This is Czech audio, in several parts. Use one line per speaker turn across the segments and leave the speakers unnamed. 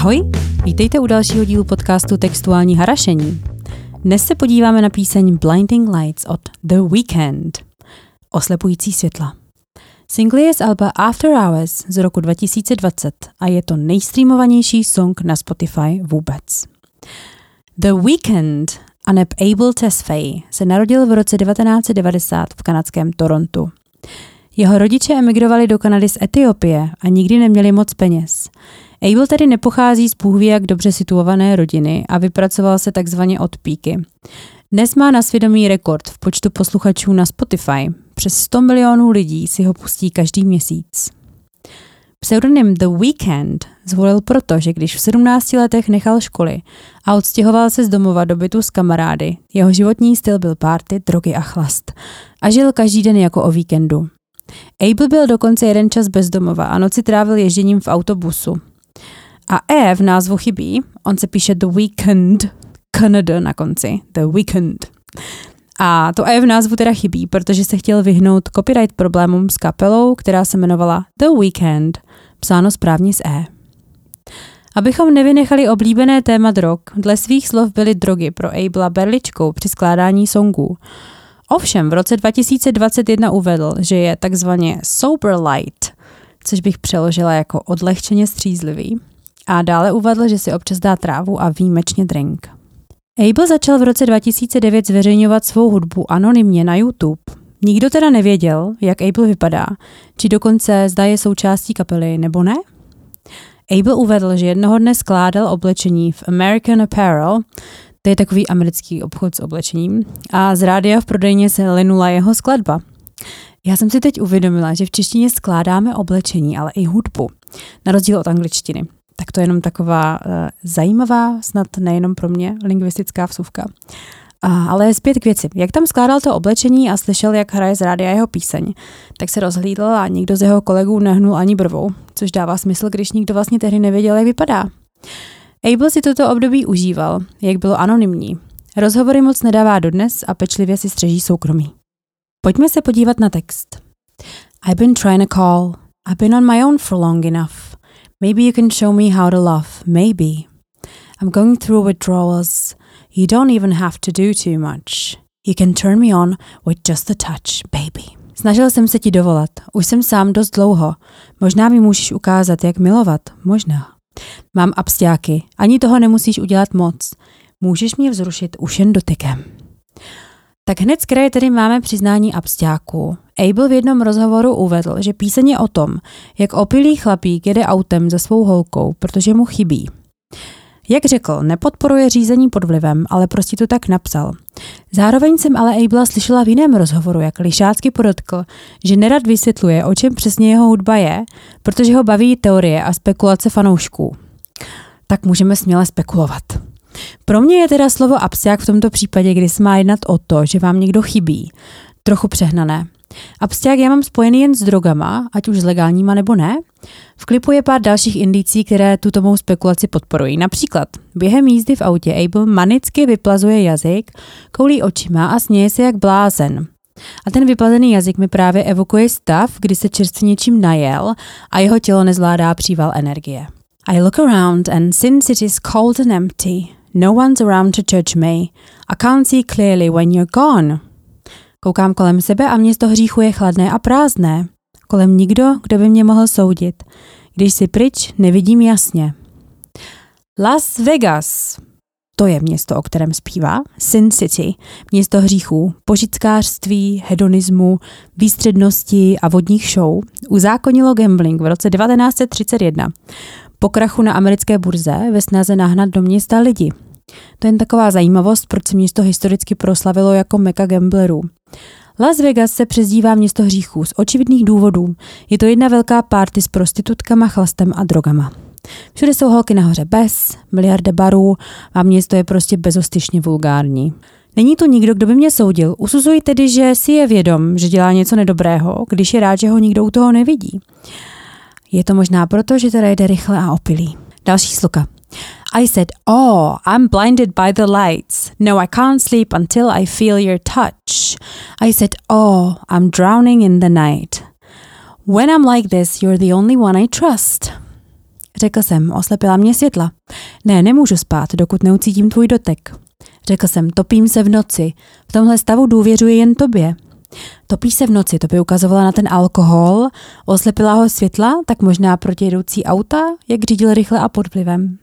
Ahoj, vítejte u dalšího dílu podcastu Textuální harašení. Dnes se podíváme na píseň Blinding Lights od The Weeknd. Oslepující světla. Single je z alba After Hours z roku 2020 a je to nejstreamovanější song na Spotify vůbec. The Weeknd a neb Abel Tesfaye se narodil v roce 1990 v kanadském Torontu. Jeho rodiče emigrovali do Kanady z Etiopie a nikdy neměli moc peněz. Abel tedy nepochází z půhví jak dobře situované rodiny a vypracoval se takzvaně od píky. Dnes má na svědomí rekord v počtu posluchačů na Spotify. Přes 100 milionů lidí si ho pustí každý měsíc. Pseudonym The Weekend zvolil proto, že když v 17 letech nechal školy a odstěhoval se z domova do bytu s kamarády, jeho životní styl byl párty, drogy a chlast a žil každý den jako o víkendu. Abel byl dokonce jeden čas bezdomova a noci trávil ježděním v autobusu. A E v názvu chybí, on se píše The Weekend, Canada na konci, The Weekend. A to E v názvu teda chybí, protože se chtěl vyhnout copyright problémům s kapelou, která se jmenovala The Weekend, psáno správně s E. Abychom nevynechali oblíbené téma drog, dle svých slov byly drogy pro Abela berličkou při skládání songů. Ovšem v roce 2021 uvedl, že je takzvaně sober light, což bych přeložila jako odlehčeně střízlivý. A dále uvedl, že si občas dá trávu a výjimečně drink. Abel začal v roce 2009 zveřejňovat svou hudbu anonymně na YouTube. Nikdo teda nevěděl, jak Abel vypadá, či dokonce zda je součástí kapely nebo ne. Abel uvedl, že jednoho dne skládal oblečení v American Apparel, to je takový americký obchod s oblečením, a z rádia v prodejně se linula jeho skladba. Já jsem si teď uvědomila, že v češtině skládáme oblečení, ale i hudbu, na rozdíl od angličtiny. Tak to je jenom taková uh, zajímavá, snad nejenom pro mě, lingvistická vsuvka. A, ale zpět k věci. Jak tam skládal to oblečení a slyšel, jak hraje z rádia jeho píseň, tak se rozhlídl a nikdo z jeho kolegů nehnul ani brvou, což dává smysl, když nikdo vlastně tehdy nevěděl, jak vypadá. Abel si toto období užíval, jak bylo anonymní. Rozhovory moc nedává dodnes a pečlivě si střeží soukromí. Pojďme se podívat na text. I've been trying to call. I've been on my own for long enough. Maybe you can show me how to love. Maybe. I'm going through withdrawals. You don't even have to do too much. You can turn me on with just a touch, baby. Snažil jsem se ti dovolat. Už jsem sám dost dlouho. Možná mi můžeš ukázat, jak milovat. Možná. Mám abstiáky. Ani toho nemusíš udělat moc. Můžeš mě vzrušit už jen dotykem. Tak hned z kraje tedy máme přiznání abstiáků. Abel v jednom rozhovoru uvedl, že píseň je o tom, jak opilý chlapík jede autem za svou holkou, protože mu chybí. Jak řekl, nepodporuje řízení pod vlivem, ale prostě to tak napsal. Zároveň jsem ale Abela slyšela v jiném rozhovoru, jak lišácky podotkl, že nerad vysvětluje, o čem přesně jeho hudba je, protože ho baví teorie a spekulace fanoušků. Tak můžeme směle spekulovat. Pro mě je teda slovo abstiak v tomto případě, kdy se má jednat o to, že vám někdo chybí. Trochu přehnané. Abstiak já mám spojený jen s drogama, ať už s legálníma nebo ne. V klipu je pár dalších indicí, které tuto mou spekulaci podporují. Například během jízdy v autě Abel manicky vyplazuje jazyk, koulí očima a směje se jak blázen. A ten vyplazený jazyk mi právě evokuje stav, kdy se čerstvě něčím najel a jeho tělo nezvládá příval energie. I look around and since it is cold and empty, no one's around to judge me. I can't see clearly when you're gone. Koukám kolem sebe a město hříchu je chladné a prázdné. Kolem nikdo, kdo by mě mohl soudit. Když si pryč, nevidím jasně. Las Vegas. To je město, o kterém zpívá. Sin City, město hříchů, požickářství, hedonismu, výstřednosti a vodních show, uzákonilo gambling v roce 1931. Po krachu na americké burze ve snaze nahnat do města lidi. To je jen taková zajímavost, proč se město historicky proslavilo jako meka gamblerů. Las Vegas se přezdívá město hříchů z očividných důvodů. Je to jedna velká party s prostitutkama, chlastem a drogama. Všude jsou holky nahoře bez, miliardy barů a město je prostě bezostyšně vulgární. Není tu nikdo, kdo by mě soudil. Usuzuji tedy, že si je vědom, že dělá něco nedobrého, když je rád, že ho nikdo u toho nevidí. Je to možná proto, že teda jde rychle a opilý. Další sloka. I said, Oh, I'm blinded by the lights. No, I can't sleep until I feel your touch. I said, Oh, I'm drowning in the night. When I'm like this, you're the only one I trust. Řekl jsem, oslepila mě světla. Ne, nemůžu spát, dokud neucítím tvůj dotek. Řekl jsem, topím se v noci. V tomhle stavu důvěřuji jen tobě. Topí se v noci, to by ukazovala na ten alkohol, oslepila ho světla, tak možná protijedoucí auta, jak řídil rychle a pod vlivem.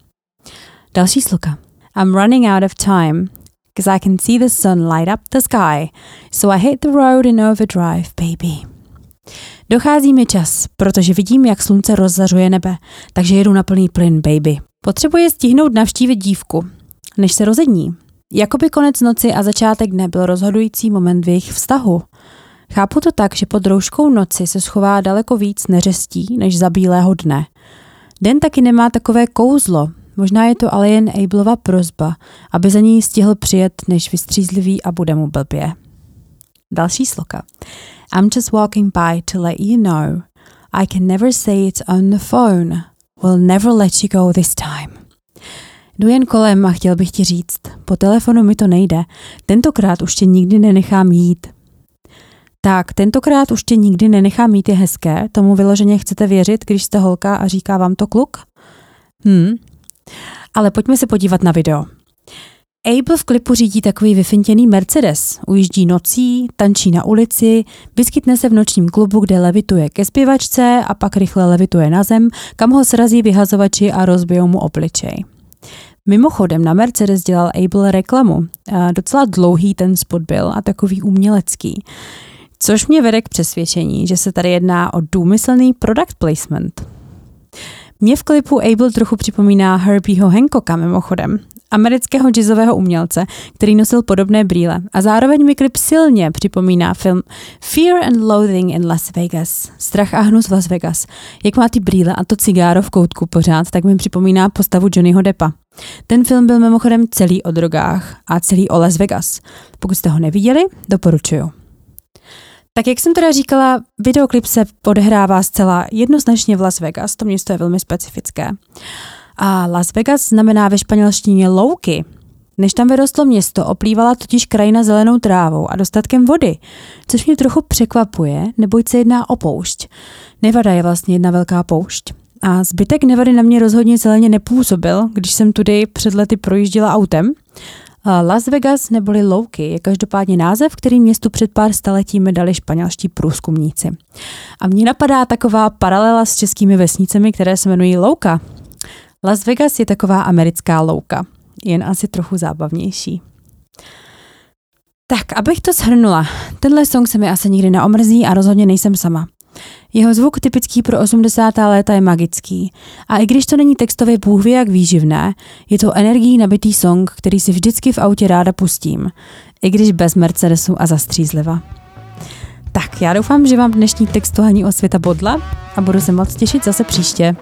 Další sloka. I'm running out of time, because I can see the sun light up the sky, so I hit the road in overdrive, baby. Dochází mi čas, protože vidím, jak slunce rozzařuje nebe, takže jedu na plný plyn, baby. Potřebuje stihnout navštívit dívku, než se rozední. Jakoby konec noci a začátek dne byl rozhodující moment v jejich vztahu. Chápu to tak, že pod rouškou noci se schová daleko víc neřestí než za bílého dne. Den taky nemá takové kouzlo, možná je to ale jen Abelova prozba, aby za ní stihl přijet, než vystřízlivý a bude mu blbě. Další sloka. I'm just walking by to let you know I can never say it on the phone. We'll never let you go this time. Jdu jen kolem a chtěl bych ti říct, po telefonu mi to nejde, tentokrát už tě nikdy nenechám jít. Tak, tentokrát už tě nikdy nenechám mít je hezké, tomu vyloženě chcete věřit, když jste holka a říká vám to kluk? Hm. Ale pojďme se podívat na video. Abel v klipu řídí takový vyfintěný Mercedes. Ujíždí nocí, tančí na ulici, vyskytne se v nočním klubu, kde levituje ke zpěvačce a pak rychle levituje na zem, kam ho srazí vyhazovači a rozbijou mu obličej. Mimochodem na Mercedes dělal Abel reklamu. Docela dlouhý ten spot byl a takový umělecký. Což mě vede k přesvědčení, že se tady jedná o důmyslný product placement. Mě v klipu Abel trochu připomíná Herbieho Hancocka mimochodem, amerického jazzového umělce, který nosil podobné brýle. A zároveň mi klip silně připomíná film Fear and Loathing in Las Vegas. Strach a hnus v Las Vegas. Jak má ty brýle a to cigáro v koutku pořád, tak mi připomíná postavu Johnnyho Deppa. Ten film byl mimochodem celý o drogách a celý o Las Vegas. Pokud jste ho neviděli, doporučuju. Tak jak jsem teda říkala, videoklip se odehrává zcela jednoznačně v Las Vegas, to město je velmi specifické. A Las Vegas znamená ve španělštině louky. Než tam vyrostlo město, oplývala totiž krajina zelenou trávou a dostatkem vody, což mě trochu překvapuje, neboť se jedná o poušť. Nevada je vlastně jedna velká poušť. A zbytek Nevady na mě rozhodně zeleně nepůsobil, když jsem tudy před lety projížděla autem. Las Vegas neboli louky je každopádně název, který městu před pár staletími dali španělští průzkumníci. A mně napadá taková paralela s českými vesnicemi, které se jmenují louka. Las Vegas je taková americká louka, jen asi trochu zábavnější. Tak, abych to shrnula, tenhle song se mi asi nikdy neomrzí a rozhodně nejsem sama. Jeho zvuk typický pro 80. léta je magický. A i když to není textově bůh jak výživné, je to energií nabitý song, který si vždycky v autě ráda pustím. I když bez Mercedesu a zastřízliva. Tak, já doufám, že vám dnešní textování o světa bodla a budu se moc těšit zase příště.